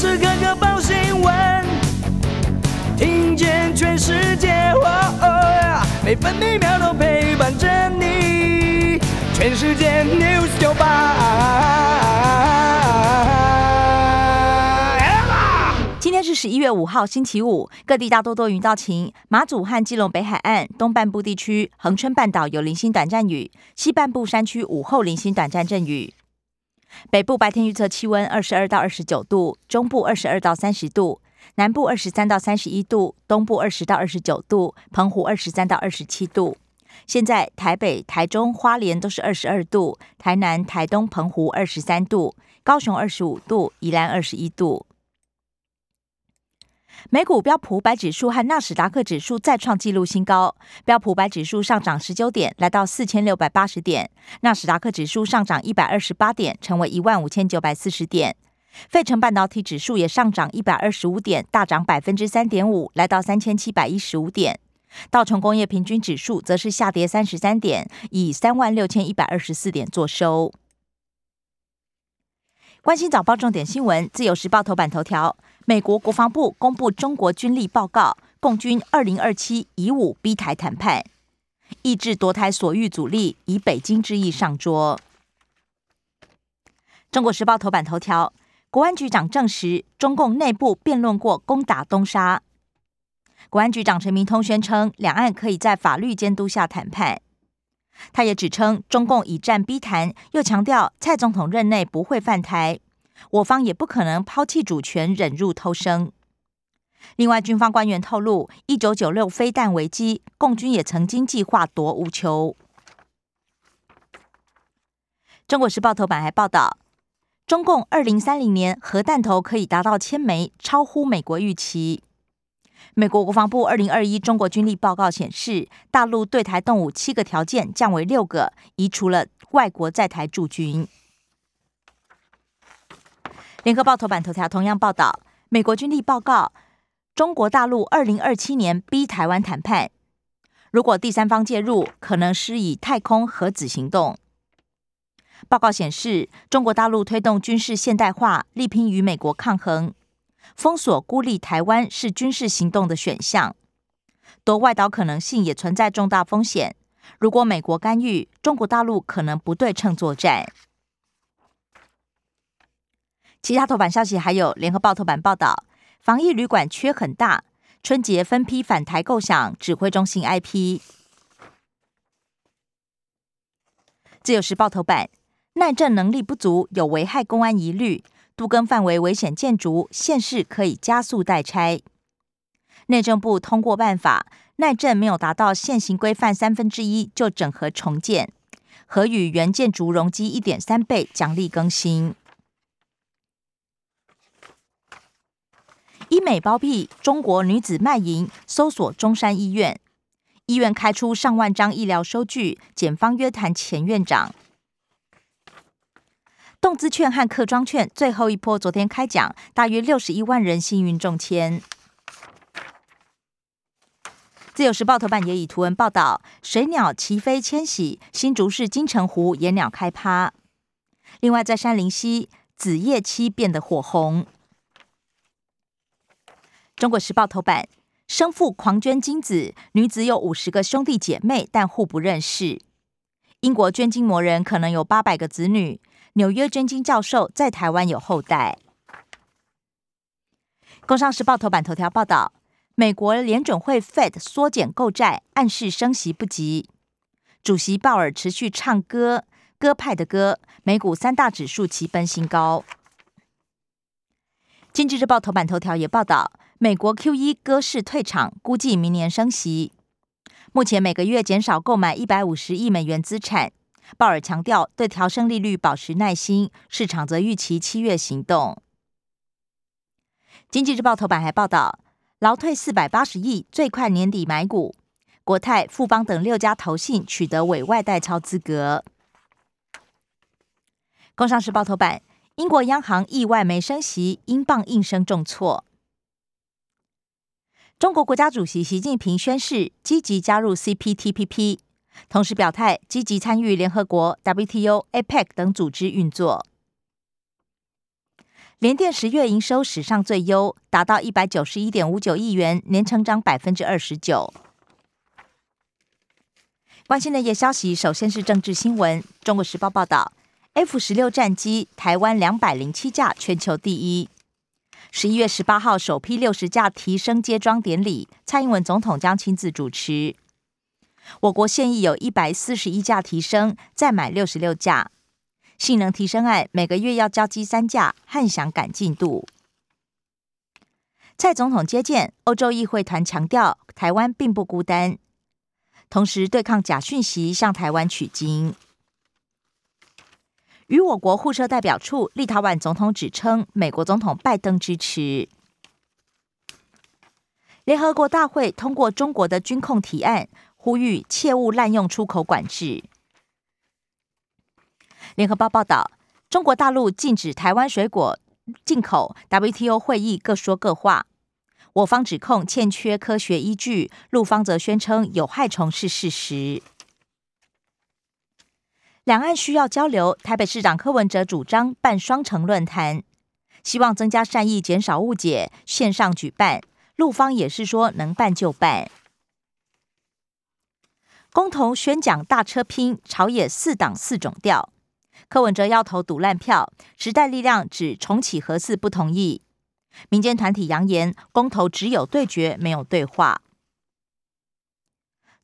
时刻刻报新闻，听见全世界，每分每秒都陪伴着你。全世界 news 九八。今天是十一月五号，星期五，各地大多多云到晴。马祖和基隆北海岸东半部地区、恒春半岛有零星短暂雨，西半部山区午后零星短暂阵雨。北部白天预测气温二十二到二十九度，中部二十二到三十度，南部二十三到三十一度，东部二十到二十九度，澎湖二十三到二十七度。现在台北、台中、花莲都是二十二度，台南、台东、澎湖二十三度，高雄二十五度，宜兰二十一度。美股标普百指数和纳斯达克指数再创纪录新高，标普百指数上涨十九点，来到四千六百八十点；纳斯达克指数上涨一百二十八点，成为一万五千九百四十点。费城半导体指数也上涨一百二十五点，大涨百分之三点五，来到三千七百一十五点。道琼工业平均指数则是下跌三十三点，以三万六千一百二十四点作收。关心早报重点新闻，自由时报头版头条。美国国防部公布中国军力报告，共军二零二七以武逼台谈判，抑制夺台所欲阻力，以北京之意上桌。中国时报头版头条，国安局长证实，中共内部辩论过攻打东沙。国安局长陈明通宣称，两岸可以在法律监督下谈判。他也指称，中共以战逼谈，又强调蔡总统任内不会犯台。我方也不可能抛弃主权，忍辱偷生。另外，军方官员透露，一九九六飞弹危机，共军也曾经计划夺乌球。中国时报头版还报道，中共二零三零年核弹头可以达到千枚，超乎美国预期。美国国防部二零二一中国军力报告显示，大陆对台动武七个条件降为六个，移除了外国在台驻军。联合报头版头条同样报道，美国军力报告，中国大陆二零二七年逼台湾谈判，如果第三方介入，可能施以太空核子行动。报告显示，中国大陆推动军事现代化，力拼与美国抗衡，封锁孤立台湾是军事行动的选项，夺外岛可能性也存在重大风险。如果美国干预，中国大陆可能不对称作战。其他头版消息还有：联合报头版报道，防疫旅馆缺很大，春节分批返台构想，指挥中心 IP。自由时报头版，耐震能力不足有危害公安疑虑，都更范围危险建筑，县市可以加速代拆。内政部通过办法，耐震没有达到现行规范三分之一就整合重建，和与原建筑容积一点三倍，奖励更新。医美包庇中国女子卖淫，搜索中山医院，医院开出上万张医疗收据，检方约谈前院长。动资券和客庄券最后一波昨天开奖，大约六十一万人幸运中签。自由时报头版也以图文报道：水鸟齐飞迁徙，新竹市金城湖野鸟开趴。另外，在山林溪紫叶漆变得火红。中国时报头版：生父狂捐精子，女子有五十个兄弟姐妹，但互不认识。英国捐精魔人可能有八百个子女。纽约捐精教授在台湾有后代。工商时报头版头条报道：美国联准会 Fed 缩减购债，暗示升息不及。主席鲍尔持续唱歌，鸽派的歌。美股三大指数齐奔新高。经济日报头版头条也报道。美国 Q 一鸽市退场，估计明年升息。目前每个月减少购买一百五十亿美元资产。鲍尔强调对调升利率保持耐心，市场则预期七月行动。经济日报头版还报道，劳退四百八十亿，最快年底买股。国泰、富邦等六家投信取得委外代操资格。工商时报头版，英国央行意外没升息，英镑应声重挫。中国国家主席习近平宣誓积极加入 CPTPP，同时表态积极参与联合国、WTO、APEC 等组织运作。联电十月营收史上最优，达到一百九十一点五九亿元，年成长百分之二十九。关心的夜消息，首先是政治新闻。中国时报报道，F 十六战机台湾两百零七架，全球第一。十一月十八号，首批六十架提升接装典礼，蔡英文总统将亲自主持。我国现役有一百四十一架提升，再买六十六架。性能提升案每个月要交机三架，汉翔赶进度。蔡总统接见欧洲议会团，强调台湾并不孤单，同时对抗假讯息，向台湾取经。与我国互设代表处，立陶宛总统指称美国总统拜登支持。联合国大会通过中国的军控提案，呼吁切勿滥用出口管制。联合报报道，中国大陆禁止台湾水果进口，WTO 会议各说各话。我方指控欠缺科学依据，陆方则宣称有害虫是事实。两岸需要交流，台北市长柯文哲主张办双城论坛，希望增加善意，减少误解。线上举办，陆方也是说能办就办。公投宣讲大车拼，朝野四党四种调。柯文哲要投赌烂票，时代力量指重启核四不同意。民间团体扬言，公投只有对决，没有对话。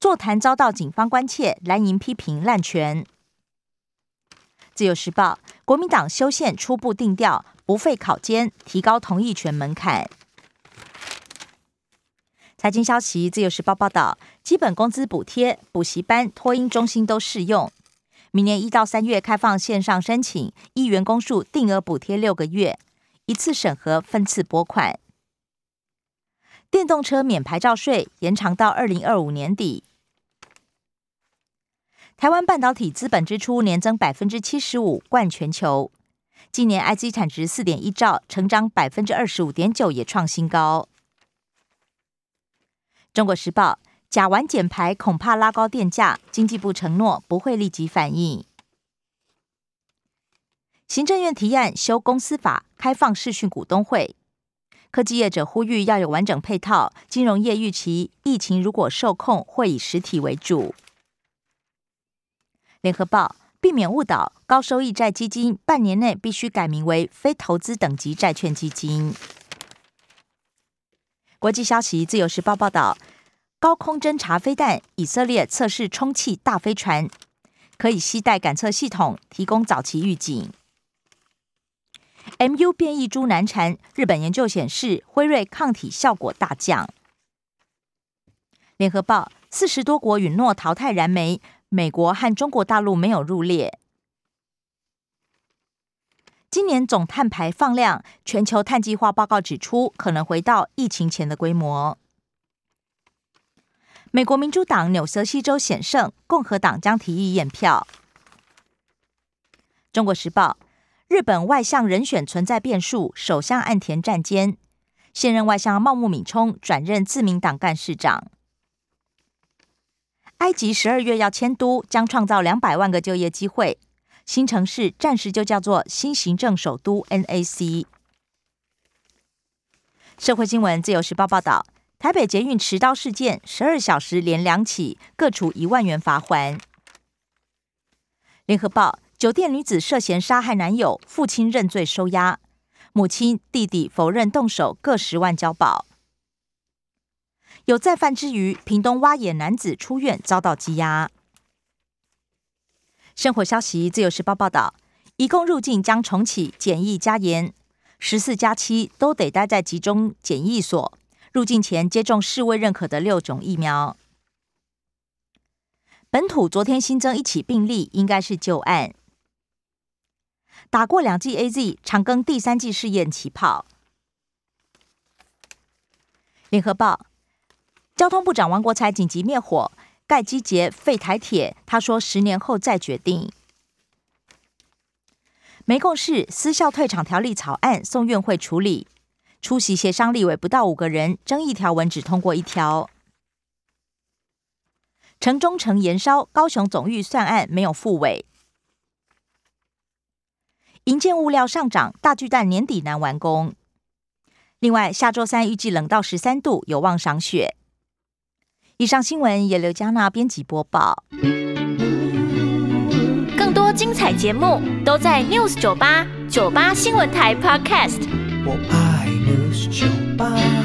座谈遭到警方关切，蓝营批评滥权。自由时报，国民党修宪初步定调，不费考监，提高同意权门槛。财经消息，自由时报报道，基本工资补贴、补习班、托婴中心都适用。明年一到三月开放线上申请，一员工数定额补贴六个月，一次审核，分次拨款。电动车免牌照税延长到二零二五年底。台湾半导体资本支出年增百分之七十五，冠全球。今年 IC 产值四点一兆，成长百分之二十五点九，也创新高。中国时报：甲烷减排恐怕拉高电价，经济部承诺不会立即反应。行政院提案修公司法，开放视讯股东会。科技业者呼吁要有完整配套，金融业预期疫情如果受控，会以实体为主。联合报避免误导，高收益债基金半年内必须改名为非投资等级债券基金。国际消息，自由时报报道，高空侦察飞弹，以色列测试充气大飞船，可以携带感测系统，提供早期预警。MU 变异株难缠，日本研究显示辉瑞抗体效果大降。联合报四十多国允诺淘汰燃煤。美国和中国大陆没有入列。今年总碳排放量，全球碳计划报告指出，可能回到疫情前的规模。美国民主党纽泽西州险胜，共和党将提议验票。中国时报：日本外相人选存在变数，首相岸田战坚，现任外相茂木敏充转任自民党干事长。埃及十二月要迁都，将创造两百万个就业机会。新城市暂时就叫做新行政首都 NAC。社会新闻，自由时报报道，台北捷运持刀事件，十二小时连两起，各处一万元罚款。联合报，酒店女子涉嫌杀害男友，父亲认罪收押，母亲、弟弟否认动手，各十万交保。有再犯之余，屏东挖野男子出院遭到羁押。生活消息，自由时报报道，移工入境将重启检疫加严，十四加七都得待在集中检疫所，入境前接种世卫认可的六种疫苗。本土昨天新增一起病例，应该是旧案。打过两剂 A Z，长庚第三剂试验起跑。联合报。交通部长王国才紧急灭火，盖基捷废台铁。他说：“十年后再决定。”没共识，私校退场条例草案送院会处理，出席协商立委不到五个人，争议条文只通过一条。城中城延烧，高雄总预算案没有复委。营建物料上涨，大巨蛋年底难完工。另外，下周三预计冷到十三度，有望赏雪。以上新闻由刘嘉娜编辑播报。更多精彩节目都在 News 九八九八新闻台 Podcast。我爱 News 酒吧。